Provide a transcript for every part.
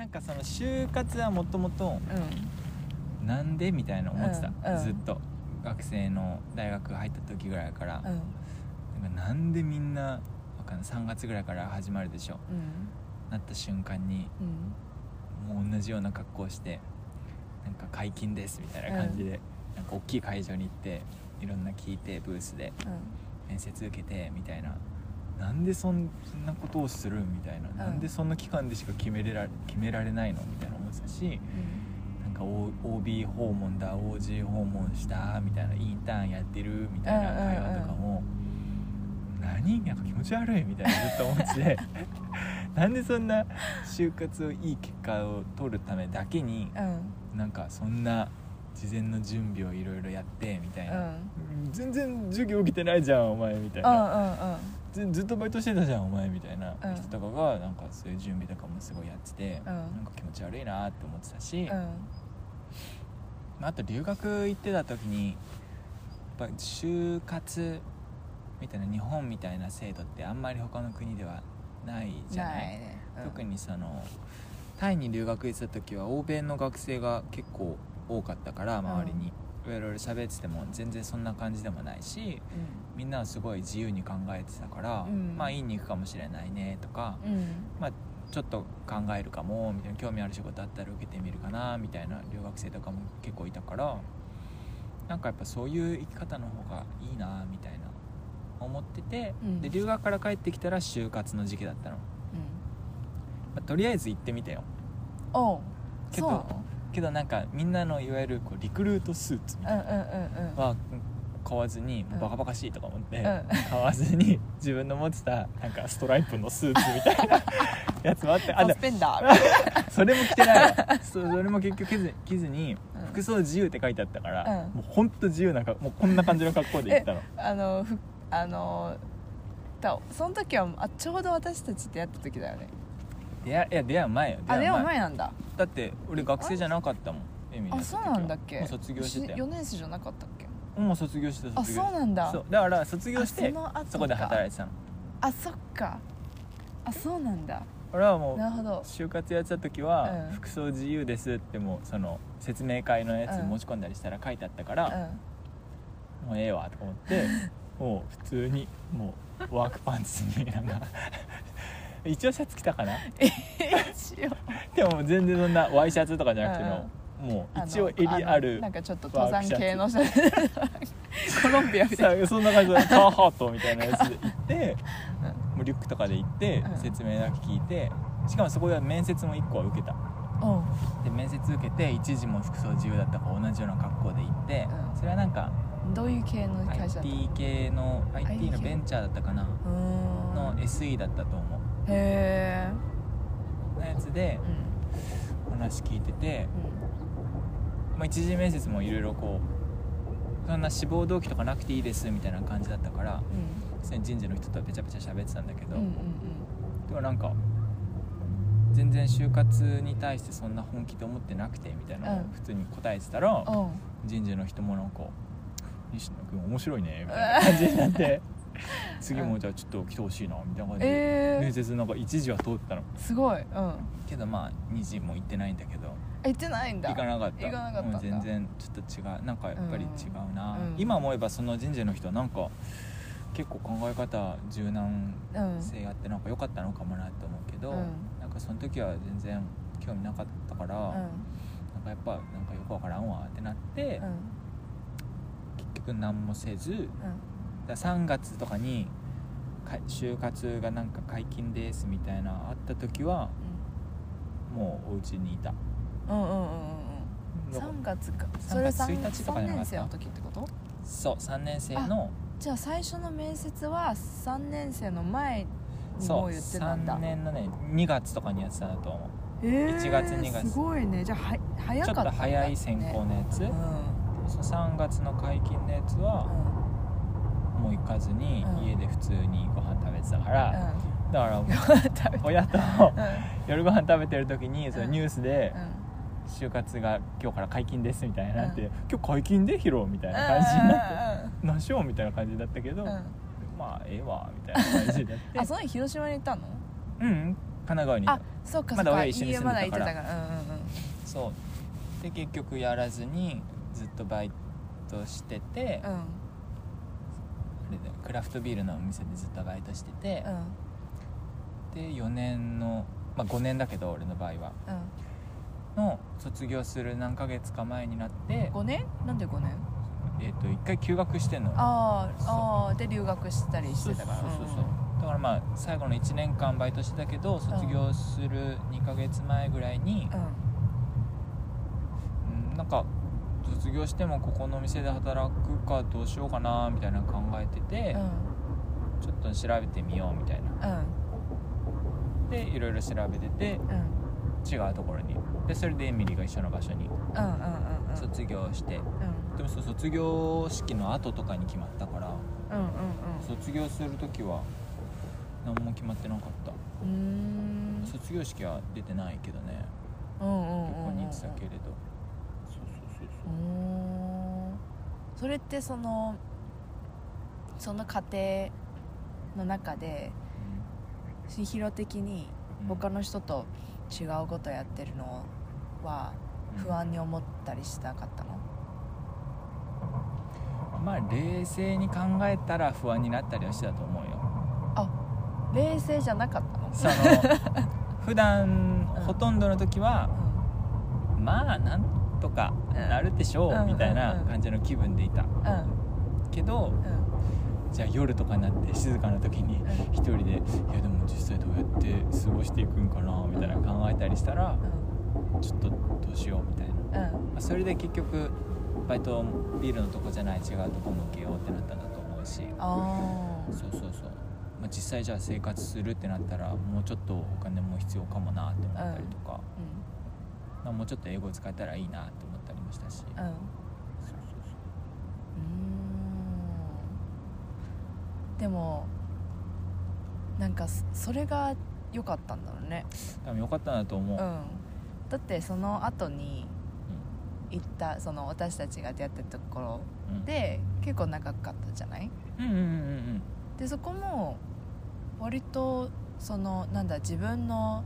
なんかその就活はもともとうん。なんでみたいな思ってた、うんうん。ずっと。学生の大学入った時ぐらいから、うん。なんかなんでみんなわかんない。3月ぐらいから始まるでしょ。うん。なった瞬間にうんもう同じような格好をしてなんか解禁ですみたいな感じで、なんか大きい会場に行っていろんな聞いてブースで面接受けてみたいななんでそんなことをするみたいな、ん。なんでそんな期間でしか決めれら決められないのみたいな思ってたしなんか O- OB 訪問だ OG 訪問したみたいなインターンやってるみたいな会話とかも、何？なんか気持ち悪いみたいなずっと思ってて。なんでそんな就活をいい結果を取るためだけにうん。うんなんかそんな事前の準備をいろいろやってみたいな、うん。うん全然授業受けてないじゃんお前みたいうんな、うんずずっとバイトしてたじゃんお前みたいなうん。人とかがなんかそういう準備とかもすごいやってて、うん。なんか気持ち悪いなって思ってたし、うん。まああと留学行ってた時にやっぱ就活みたいな日本みたいな制度ってあんまり他の国ではないじゃない？ね。うん。特にそのタイに留学行ってた時は欧米の学生が結構多かったから周りに、いろいろ喋ってても全然そんな感じでもないしみんなはすごい自由に考えてたから、うん。まあ院に行くかもしれないねとか、うん。うんまあちょっと考えるかもみたいな興味ある仕事あったら受けてみるかなみたいな留学生とかも結構いたからなんかやっぱそういう生き方の方がいいなみたいな思ってて、うん。で留学から帰ってきたら就活の時期だったの、まあとりあえず行ってみてよ。けどけどなんかみんなのいわゆるこうリクルートスーツみたいなうんうんうんうん。は買わずにもううん。バカバカしいとか思って、ん。買わずに自分の持ってたなんかストライプのスーツみたいな やつもあってあスペンダー。それも着てない。わ そそれも結局着ず着ずにうん。服装自由って書いてあったから、うん。もうほんと自由なかもうこんな感じの格好で行ったの。あのふあのだその時はあちょうど私たち出会った時だよね。出会いや出会う前よ。出会う前。前なんだ。だって俺学生じゃなかったもんあそうなんだっけ。卒業してた4よ年生じゃなかったっけ？もう卒業してたあ卒業。そうなんだ。そう。だから卒業してあその後か。そこで働いてたの。あそっか。あそうなんだ。俺はもうなるほど。就活やってた時は、うん。服装自由ですってもうその説明会のやつうん。持ち込んだりしたら書いてあったかうら、ん。もうええわとか思って もう普通にもうワークパンツになんか 一応シャツ着たかな？一応。でも全然そんなワイシャツとかじゃなくても、もう一応襟あるのなんかちょっと登山系の人 コロンビアみたいさそんな感じで カーハートみたいなやつで行って、もうリュックとかで行って、うん説明だけ聞いてしかもそこでは面接も1個は受けた。なう。んで面接受けて一時も服装自由だったから同じような格好で行って、うん。それはなんかどういう系の会社だった IT 系の IT のベンチャーだったかなの SE だったと思う。へのやつでえうん。話聞いてて、まあ、一次面接もいろいろこうそんな志望動機とかなくていいですみたいな感じだったからうん。普通に人事の人とペチャペチャ喋ってたんだけど、うんうんでもなんか全然就活に対してそんな本気で思ってなくてみたいなのをうん。普通に答えてたら、うん。うん人事の人もなんか「西野君面白いね」みたいな感じになって 次もじゃあちょっと来てほしいなみたいな感じで、えー。面接なんか一時は通ったの。すごい。うん。けどまあ二次も行ってないんだけどあ行ってないんだ。行かなかった。行かなかったう全然ちょっと違うなんかやっぱり違うな、うん。今思えばその人事の人はなんか結構考え方柔軟うん性あってなんか良かったのかもなって思うけど、うん。なんかその時は全然興味なかったから、うん。なんかやっぱなんかよくわからんわってなって、うん。結局何もせずうん。だ3月とかにか就活がなんか解禁ですみたいなあった時はもうお家にいたうんうんうんうんだか。ら3月か。3それ月1日とかじゃなかった？3年生の時ってこと？そう3年生の。じゃあ最初の面接は3年生の前にそうもう言ってたんだ。3年のね2月とかにやってたなと思う。えー1月2月。すごいね。じゃあは早ちょっとかったんだ早い選考のやつ、ねそう3月の解禁のやつはもう行かずにうん。家で普通にご飯食べてたから、うん。だからうん食べ親とうん。夜ご飯食べてる時にそのうん。ニュースでうん就活が今日から解禁ですみたいになって、うん。今日解禁でヒロみたいな感じになって、何しようみたいな感じだったけど、うん。うんうんまあええわみたいな感じになって あその日広島に行ったの？うん奈川に。あそうかまだ親一緒に住んでたから。うんうんうん。そう。で結局やらずにずっとバイトしてて、あうん。れだよクラフトビールのお店でずっとバイトしてて、で4年のまあ5年だけど俺の場合は。うんの卒業する何ヶ月か前になってうん5年？なんで5年？えっ、と1回休学してんのああーで留学したりしてたから。そうそうそうそう。だからまあ最後の1年間バイトしてたけど卒業する2ヶ月前ぐらいに、うん。うんうんなんか卒業してもここのお店で働くかどうしようかなみたいなの考えてて、ちょっと調べてみようみたいな。うん。でいろいろ調べててうんうん違うところに。でそれでエミリーが一緒の場所に。うんうんうんうん。卒業して。うん。でもそう卒業式の後とかに決まったから。うんうん卒業する時は何も決まってなかった。うんうーん。卒業式は出てないけどね。うんうんうんうんどこに行ってたけれど。そうそうそうう。ーん。それってそのその過程の中で千尋的にうん。他の人と違うことやってるのは不安に思ったりしたかったの？まあ冷静に考えたら不安になったりはしてたと思うよ。冷静じゃなかったの？その 普段うんほとんどの時はまあなんとかなるでしょうん。うみたいな感じの気分でいた。うんうん。けどうんじゃあ夜とかになって静かな時に一人でいやでも実際どうやって過ごしていくんかなみたいな考えたりしたらちょっとどうしようみたいな。まあそれで結局バイトビールのとこじゃない違うとこも受けようってなったんだと思うし。あそうそうそう、まあ、実際じゃあ生活するってなったらもうちょっとお金も必要かもなって思ったりとか、あまあ、もうちょっと英語使えたらいいなって思ったりもしたし、うんうんうそうそうーんでもなんかそそれが良かったんだろうね。多分よかったなと思う、うん。だってその後に行ったその私たちが出会ったところうん。で結構長かったじゃない？うんうんうんうん。でそこも割とそのなんだ自分の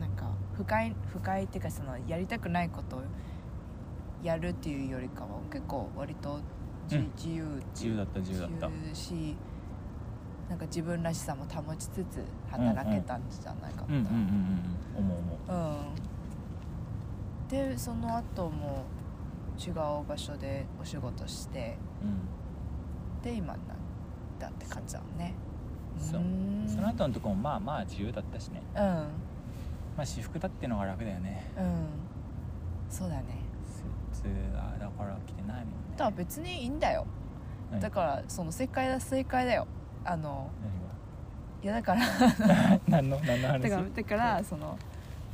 なんか不快不快っていうかそのやりたくないことをやるっていうよりかは結構割とじ、うん。自由自由だった自由だった。自由しなんか自分らしさも保ちつつ働けたんじゃないかな、うんうんうんうんうん。思う思う。うん。でその後も違う場所でお仕事して。うん。で今になったって感じだもんね。そう。その後のとこもまあまあ自由だったしね。うん。うんまあ私服だってのが楽だよね。そうだね。スーツはだから着てないもんねだから別にいいんだよ。何だからその正解だ正解だよ。あの何いやだから。が 何の何の話？だからだからその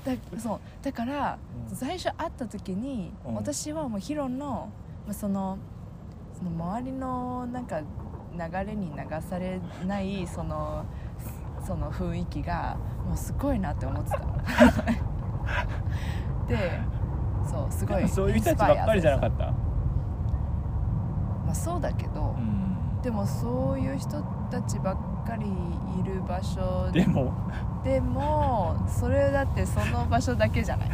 だそうだから、うん。最初会った時に、うん。私はもうヒロのまあそのその周りのなんか流れに流されないそのその雰囲気がもうすごいなって思ってた。でそうすごいそういう人たちばっかりじゃなかったインスパイアされたまあそうだけど、うん。でもそういう人たちばっかりいる場所でも。でもそれだってその場所だけじゃない。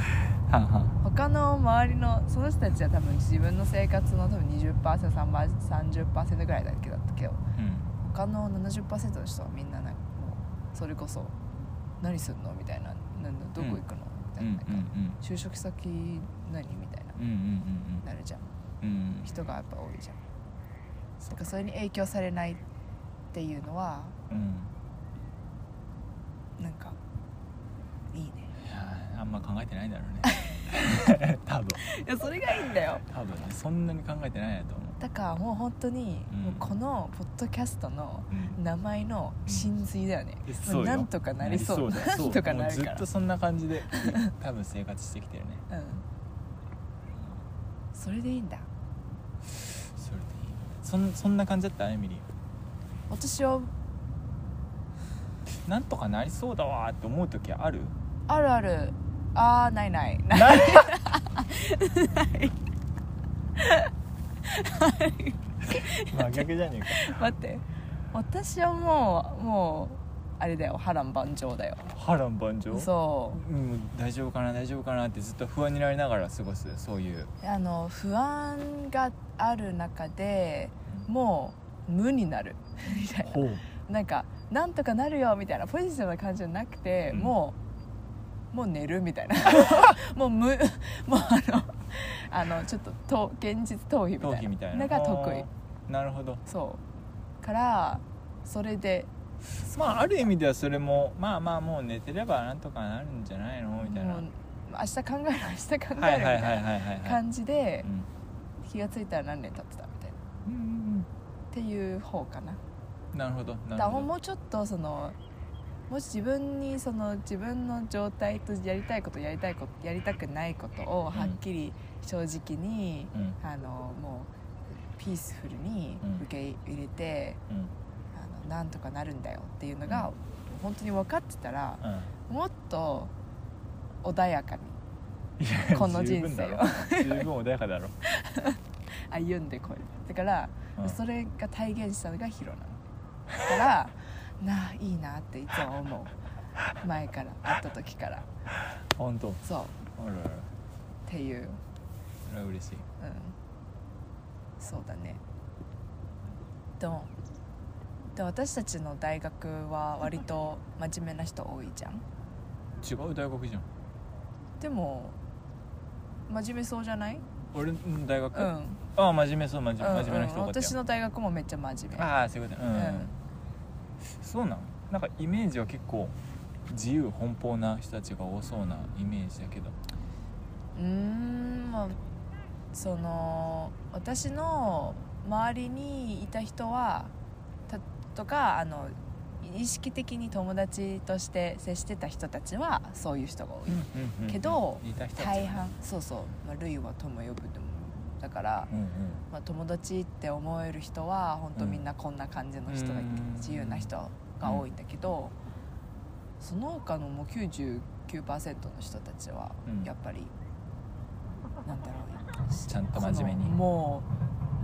他の周りのその人たちは多分自分の生活の多分 20%30% ぐらいだけだったけどうん。他の70%の人はみんななんかもうそれこそ何すんのみたいななんだどこ行くの、みたいななんか就職先何みたいななるじゃんうん。人がやっぱ多いじゃんだからそれに影響されないっていうのはうん。なんかいいね。いやーあんま考えてないんだろうね。多分。いやそれがいいんだよ。多分そんなに考えてないなと思う。だからもう本当に、うん。もうこのポッドキャストのうん。名前の真髄だよね、うよ。なんとかなりそう。なんとかなもうずるからっとそんな感じで多分生活してきてるね。うん。それでいいんだそんそんな感じだった？エミリー。私は。なんとかなりそうだわーって思う時ある？あるある。あーないない。ない？ない。真逆じゃねえか。待って。私はもうもあれだよ。波乱万丈だよ。波乱万丈？そう。うん、大丈夫かな大丈夫かなってずっと不安になりながら過ごすそういう。あの不安がある中でもう無になる。みたいな。なんかなんとかなるよみたいなポジティブな感じじゃなくて、うん。もうもう寝るみたいな。もう無もうあのあのちょっとと現実逃避みたいな。のが得意。なるほど。そう。からそれでまあある意味ではそれもまあまあもう寝てればなんとかなるんじゃないのみたいな。明日考える明日考えるみはいたはいな感じでうん。気が付いたら何年経ってたみたいな。うんっていう方かな。なるほどなだからもうちょっとそのもし自分にその自分の状態とやりたいことやりたいことやりたくないことをはっきり正直に、うん。あのもうピースフルにうん。受け入れて、うん。あのなんとかなるんだよっていうのが、本当に分かってたらうん。もっと穏やかにこの人生を。十分穏やかだろ、歩んでこい。だから、うん。それが体現したのがヒロなの。だから なあいいなっていつも思う。前から会った時から。本当？そう。っあら。らていう。それは嬉しい。うん。そうだね。でもで私たちの大学は割と真面目な人多いじゃん。違う大学じゃん。でも真面目そうじゃない？俺の大学、うんああ真面目そう真面目,、真面目な人うんうん多かったよ。私の大学もめっちゃ真面目。ああそういうことね。うん、うん。そうなのなんかイメージは結構自由奔放な人たちが多そうなイメージだけど。うーんまあその私の周りにいた人はたとかあの意識的に友達として接してた人たちはそういう人が多い、けど似た人たち大半そうそう、まあ、類は友呼ぶでもだから、うんうん。まあ、友達って思える人は本当みんなこんな感じの人がいて、うん自由な人が多いんだけど、その他のもう99%の人たちはうん。やっぱり、なんだろう。ちゃんと真面目に。も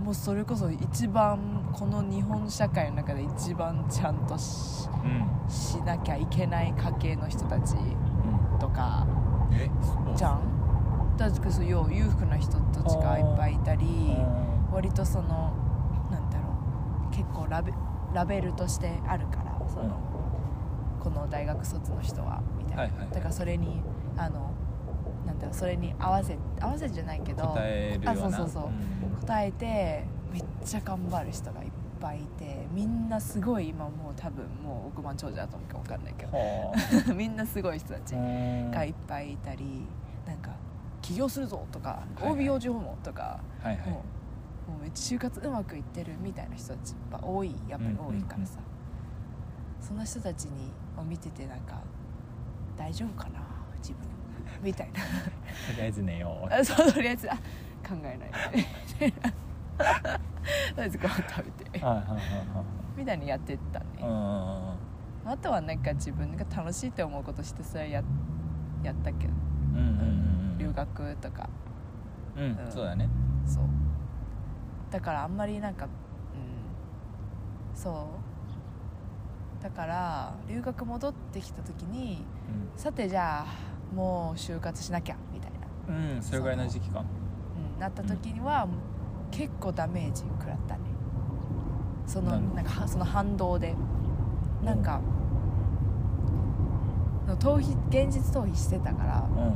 うもうそれこそ一番この日本社会の中で一番ちゃんとしうん。しなきゃいけない家系の人たちうん。とか？じゃん？だってそう裕福な人たちがいっぱいいたりうん割とそのなんだろう。結構ラベラベルとしてあるからその、この大学卒の人はみたいな、はいはい。はいだからそれにあのなんだろうそれに合わせ合わせじゃな。いけど答えあそうそうそう、ん。答えてめっちゃ頑張る人がいっぱいいてみんなすごい今もう多分もう億万長者だと思うか分かんないけど。は みんなすごい人たちあがいっぱいいたりなんか起業するぞとかはいはい。OB 訪問とか、はいはい。もうもうめっちゃ就活うまくいってるみたいな人たちが多いやっぱり多いからさ、その人たちにを見ててなんか大丈夫かな自分。みたいな。とりあえず寝よう。あ そうとりあえずあ考えないで。とりあえずご飯食べて。はいはいはいみたいにやってったね、はあとはなんか自分が楽しいって思うことしてそれややったけど、うんうんうん留学とか。うんうん。そうだね。そう。だからあんまりなんかうん。そう。だから留学戻ってきた時にさてじゃあもう就活しなきゃみたいな、うんうんそれぐらいの時期か。う。ん、なった時には、結構ダメージ食らったね。そのなんかはその反動で。なんか、逃避現実逃避してたから。うんうんう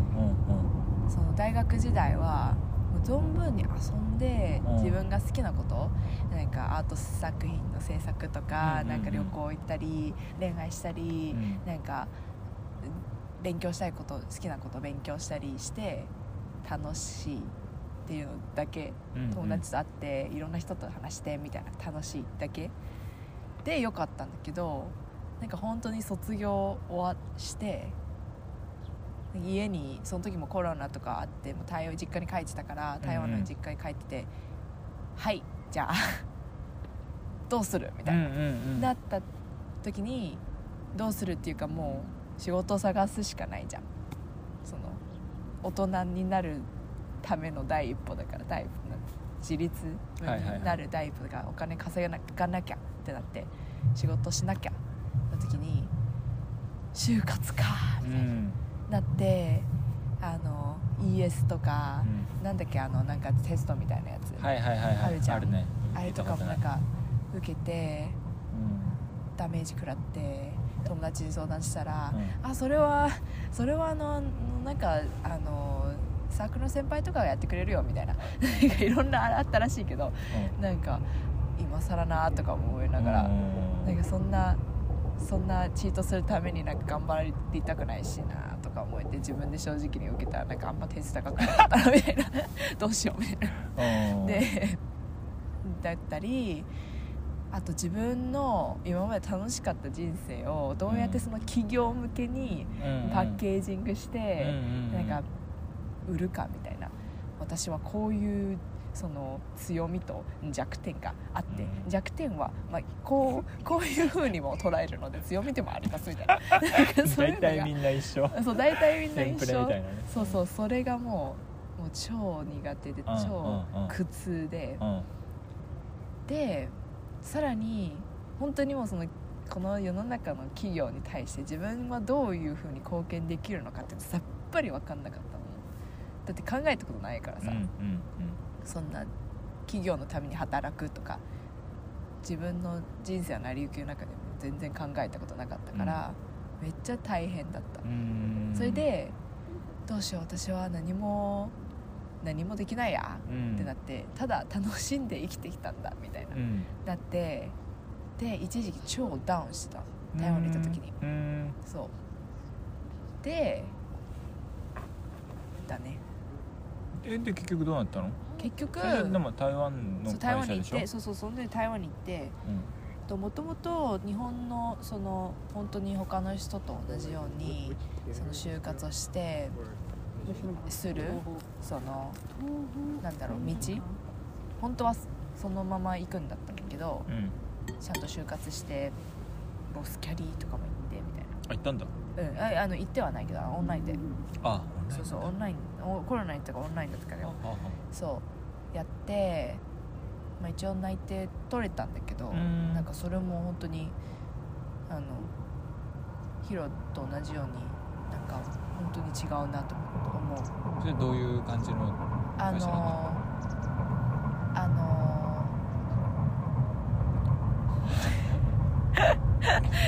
んその大学時代はもう存分に遊んでうん。自分が好きなことなんかアート作品の制作とか、うんうんうん。なんか旅行行ったり恋愛したり、うん。なんか勉強したいこと好きなこと勉強したりして楽しいっていうのだけうんうん。友達と会っていろんな人と話してみたいな楽しいだけ。でよかったんだけどなんか本当に卒業終わして家にその時もコロナとかあってもう台湾実家に帰ってたから台湾の実家に帰ってて「はいじゃあ どうする?」みたいな、うんうんうん。なった時にどうするっていうかもう仕事を探すしかないじゃん。その大人になるための第一歩だから第一歩な自立になる第一歩がお金稼がなかなきゃってなって仕事しなきゃの時に就活かみたいな、うんなってあの ES とか、うん。なんだっけあのなんかテストみたいなやつ、はいはいはいはい。あるじゃん。るね。あれとかもなんか受けてうん。ダメージ食らって友達に相談したら、うん。あそれはそれはあのなんかあのサークルの先輩とかがやってくれるよみたいな。なんかいろんなあったらしいけどなんか今更なとか思いながら、うん。なんかそんなそんなチートするためになんか頑張りたくないしなとか思えて自分で正直に受けたらなんかあんま点数高くなかったなみたいな。どうしようみたいな。うん。でだったりあと自分の今まで楽しかった人生をどうやってその企業向けにうん。パッケージングしてなんか売るかみたいな。私はこういうその強みと弱点があってうん。弱点はまあこう こういう風にも捉えるので強みでもありますみたいな。大体みんな一緒。そう大体みんな一緒。ね。そうそうそれがもうもう超苦手でうん超うんうん。苦痛で。うん。でさらに本当にもうそのこの世の中の企業に対して自分はどういうふうに貢献できるのかってさっぱり分かんなかったの。だって考えたことないからさ、うんうんそんな企業のために働くとか自分の人生は成り行きの中でも全然考えたことなかったから、めっちゃ大変だった。うん。うんそれでどうしよう私は何も何もできないや、うん。ってなってただ楽しんで生きてきたんだみたいな、うん。だってで一時期超ダウンしてた。台湾にいた時に。うん。そう。でだね。えで結局どうなったの？結局でも台湾の台湾に行ってそうそうそんで台湾に行ってもともと日本のその本当に他の人と同じようにその就活をしてするそのなんだろう道？本当はそのまま行くんだったんだけどうん。うんちゃんと就活してボスキャリーとかも行ってみたいあ行ったんだ。なうん。ああの行ってはないけどオンラインで。あそうそうオンラインおコロナに行ったからオンラインだったから。そうやって、まあ、一応内定取れたんだけどうん。なんかそれも本当にあのヒロと同じようになんか本当に違うなと思う。あそれどういう感じのあの会社なんだあの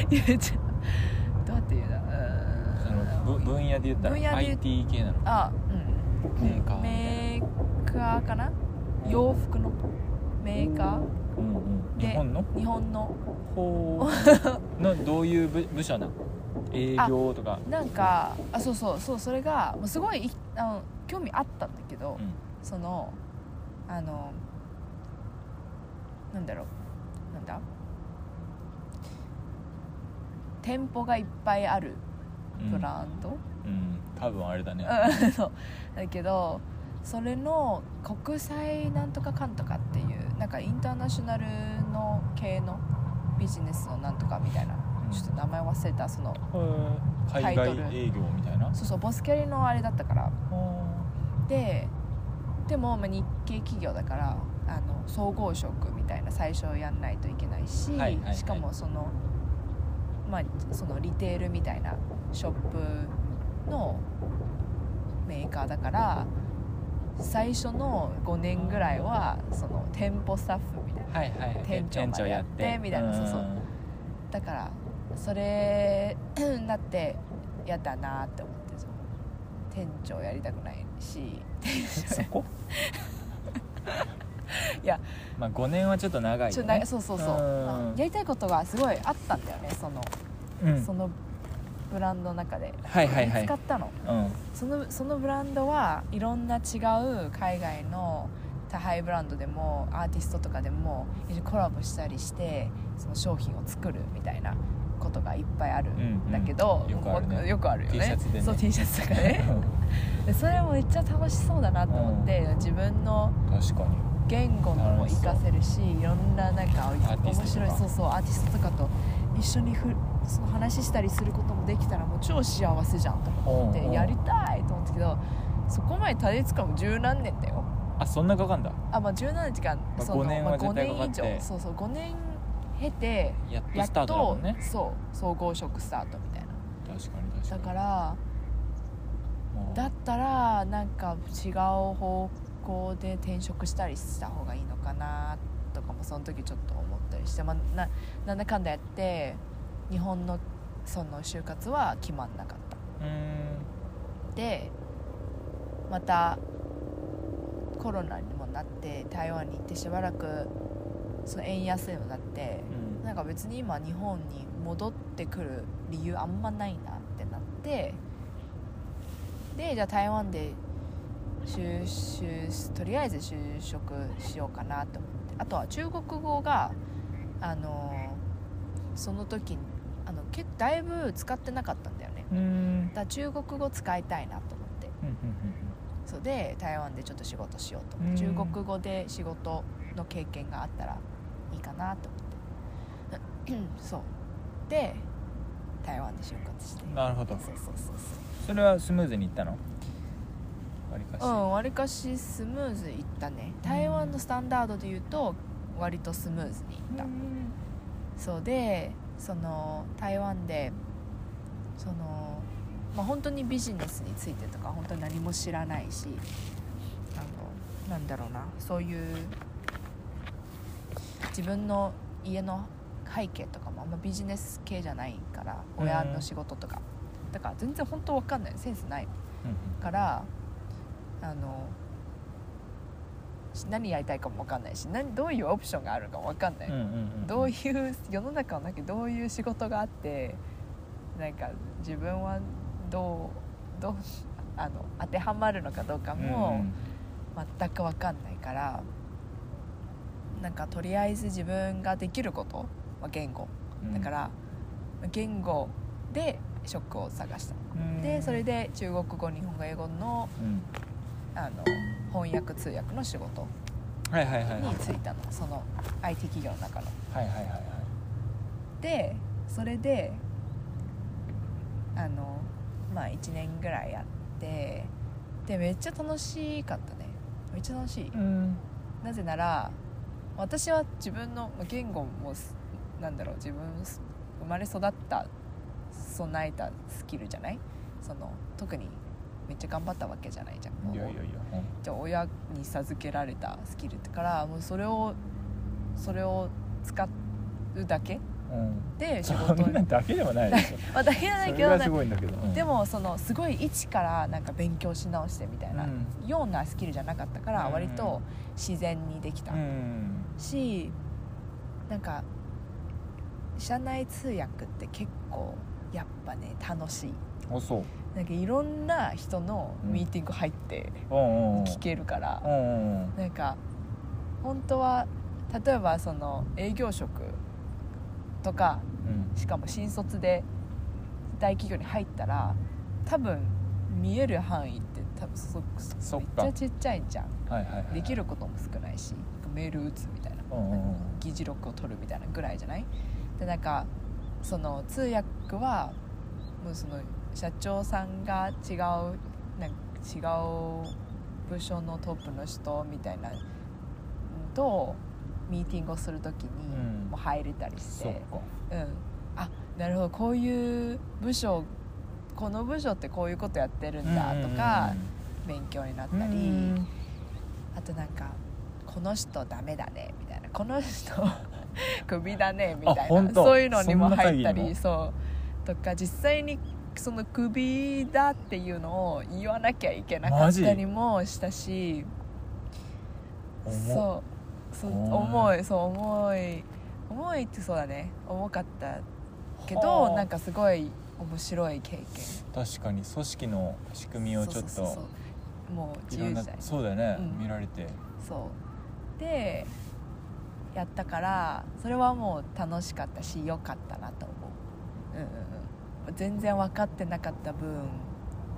言うちゃどうやって言うんだうその分野で言ったら IT 系なのあうん。メーカーメーカーかな？洋服のメーカー？うんうん。で日本の？日本の。ほうの どういう部部署なの？営業とか。なんかあそうそうそうそれがもうすごいいあの興味あったんだけど、うん。そのあのなんだろう。なんだ？店舗がいっぱいあるうんブランド、うん。多分あれだね。うん。そう。だけどそれの国際なんとかかんとかっていうなんかインターナショナルの系のビジネスのなんとかみたいなうん。ちょっと名前忘れたその海外営業みたいな？そうそうボスキャリのあれだったから。はででも、まあ、日系企業だからあの総合職みたいな最初やんないといけないし、はいはいはい。しかもその,、まあ、そのリテールみたいなショップのメーカーだから最初の5年ぐらいはその店舗スタッフみたいなはいはい。はい店長までやってみたいなそうそう。だからそれ だって嫌だなって思ってそう。店長やりたくないしそこ？いや。まあ5年はちょっと長いちょそうそうそう、うやりたいことがすごいあったんだよねその,、うん。そのブランドの中で、はいはいはい。見つかったの。うん。そのそのブランドはいろんな違う海外の多ハイブランドでもアーティストとかでもコラボしたりしてその商品を作るみたいなことがいっぱいあるうんんだけど、うんよくあるね。よくあるよね。T シャツでね。そう T シャツとかね。でそれもめっちゃ楽しそうだなと思って、自分の確かに。言語も活かせるしいろんななんかーティストとか。面白いそうそうアーティストとかと一緒にふその話したりすることもできたらもう超幸せじゃんと思ってやりたいと思ったけどそこまでたどり着くのも十何年だよ。あそんなかかんだ？あまあ十何年っていうか、まあその5年はまあ絶対かかって。5年以上。そうそう5年経てやっとスタートだもんね。そう総合職スタートみたいな。確かに確かだにからだったらなんか違う方向で転職したりした方がいいのかなとかもその時ちょっと思ったりして、まあ、ななんだかんだやって日本のその就活は決まんなかった。でまたコロナにもなって台湾に行ってしばらくその円安にもなってうん。なんか別に今日本に戻ってくる理由あんまないなってなってでじゃあ台湾で就就とりあえず就職しようかなと思って。あとは中国語があのその時にあのけだいぶ使ってなかったんだよね。だ中国語使いたいなと思って。うんうんそうで台湾でちょっと仕事しようと思って。うん。中国語で仕事の経験があったらいいかなと思って。そう。で台湾で就活して。うんなるほど。そうそうそうそう。それはスムーズにいったの？わりかし。うんわりかしスムーズいったね。台湾のスタンダードで言うと割とスムーズにいった、そうでその台湾でそのまあ本当にビジネスについてとか本当に何も知らないしあのなんだろうなそういう自分の家の背景とかもあんまビジネス系じゃないからうん親の仕事とか、だから全然本当わかんない。センスないうんからあのし何やりたいかも分かんないし何どういうオプションがあるかも分かんない、うんうんうんうん。どういう世の中の中でどういう仕事があってなんか自分はどうどうあの当てはまるのかどうかも全く分かんないから、なんかとりあえず自分ができること、まあ、言語。うん。だから言語で職を探した。うん。でそれで中国語日本語英語のうんあの翻訳通訳の仕事はいはいはいはい。に就いたの。その IT 企業の中の。はいはいはいはい。でそれであのまあ1年ぐらいやってでめっちゃ楽しかったね。めっちゃ楽しい。うん。なぜなら私は自分のまあ言語もすなんだろう自分す生まれ育った備えたスキルじゃない？その特にめっちゃ頑張ったわけじゃないじゃんいやいやいやうんじゃあ親に授けられたスキルだからもうそれをそれを使うだけうん。で仕そ事んなだけでもないでしょ。まあだけじゃない。それがけどねすごいんだけど、うん。でもそのすごい一からなんか勉強し直してみたいな、うん。ようなスキルじゃなかったからうん。割と自然にできた、うん。しなんか社内通訳って結構やっぱね楽しい。あそうなんかいろんな人のミーティング入って聞けるから、うなんか本当は例えばその営業職とかうん。しかも新卒で大企業に入ったら多分見える範囲って多分そそめっちゃちっちゃいじゃん。はいはいはいできることも少ないしメール打つみたいな議事録を取るみたいなぐらいじゃない？でなんかその通訳はもうその社長さんが違うなんか違う部署のトップの人みたいなのとミーティングをするときにうん。もう入れたりして。か。うん、あなるほどこういう部署この部署ってこういうことやってるんだとか勉強になったり、うん。うんあとなんかこの人ダメだねみたいな。この人 クビだねみたいな。そういうのにも入ったりそう。とか実際にそのクビだっていうのを言わなきゃいけなかったりもしたしそう。そう重いそう重い。重いってそうだね。重かったけはどあ。なんかすごい面白い経験。確かに組織の仕組みをちょっとそうそうそうそう。もう自由自在。そうだよね、うん。見られて。そう。でやったからそれはもう楽しかったし良かったなと思う。うんうんうん全然分かってなかった分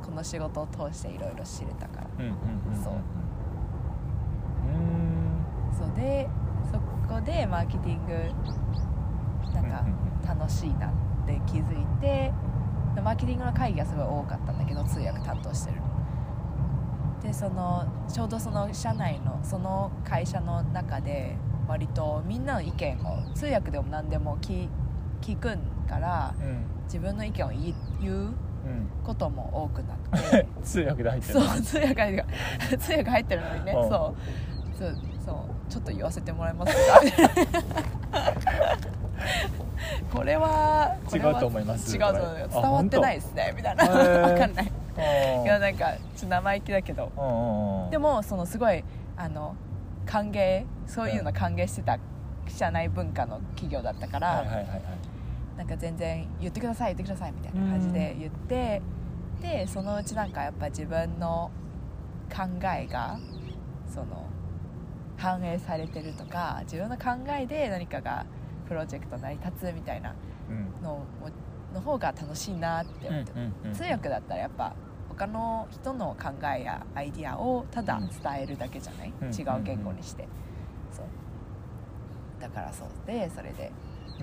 この仕事を通していろいろ知れたから。うんうんうんうんそう。うんそうでそこでマーケティングなんか楽しいなって気づいてでマーケティングの会議がすごい多かったんだけど通訳担当してるでそのちょうどその社内のその会社の中で割とみんなの意見を通訳でも何でも聞聞くんからうん。自分の意見を言ううん。ことも多くなって。通訳で入ってる。そう通訳入ってる。通訳入ってるのにね。うん。そう。そうそう。ちょっと言わせてもらえますか？これは違うと思います。違う伝わってないですね。みたいな。へー。わかんない。うんいやなんかちょっと生意気だけど。うんうんうん。でもそのすごいあの歓迎そういうの歓迎してた社内文化の企業だったから、はいはいはいはいなんか全然言ってください言ってくださいみたいな感じで言って、でそのうちなんかやっぱ自分の考えがその反映されてるとか自分の考えで何かがプロジェクト成り立つみたいなうんの方が楽しいなって思って、うんうんうん通訳だったらやっぱ他の人の考えやアイディアをただ伝えるだけじゃない、うん。違う言語にして、そう。だからそう。でそれで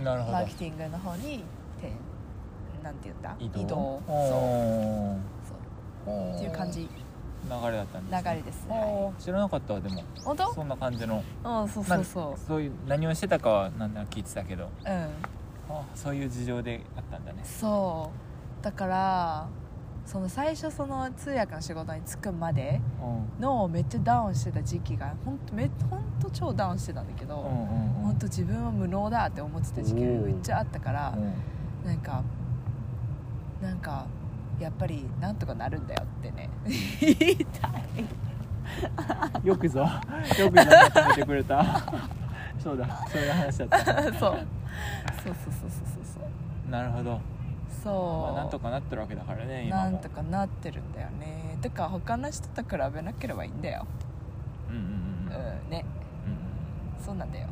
マーケティングの方にてなんて言った？移動？移動。おそう。ーそう。っていう感じ。流れだったんです流れです。ねおー。知らなかったわでも。本当？そんな感じの。うんそうそうそなそういう何をしてたかはなんだか聞いてたけど。ううん。あそういう事情であったんだね。そう。だからその最初その通訳の仕事に就くまでのめっちゃダウンしてた時期が本当め本当超ダウンしてたんだけど、うんうんうん本当自分は無能だって思ってた時期がめっちゃあったからうん。なんかなんかやっぱりなんとかなるんだよってね。言い。たい。よくぞよくぞまとめてくれた。そうだそういう話だった。そう。そうそうそうそうそうなるほど、そう、まあ、なんとかなってるわけだからね今も。なんとかなってるんだよね。てか他の人と比べなければいいんだよ。うんうんうんうん。うんね。うん。そうなんだよ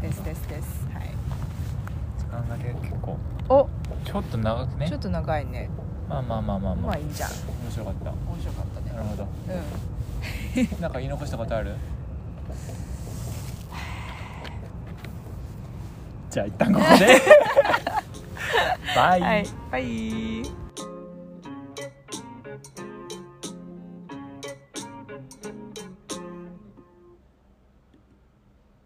ですですです。はい。時間がね結構。お。ちょっと長くね。ちょっと長いね。まあまあまあまあまあ。まあいいじゃん。面白かった。面白かったね。なるほど。うん。なんか言い残したことある？じゃあ一旦ここで。バイ、はいバイ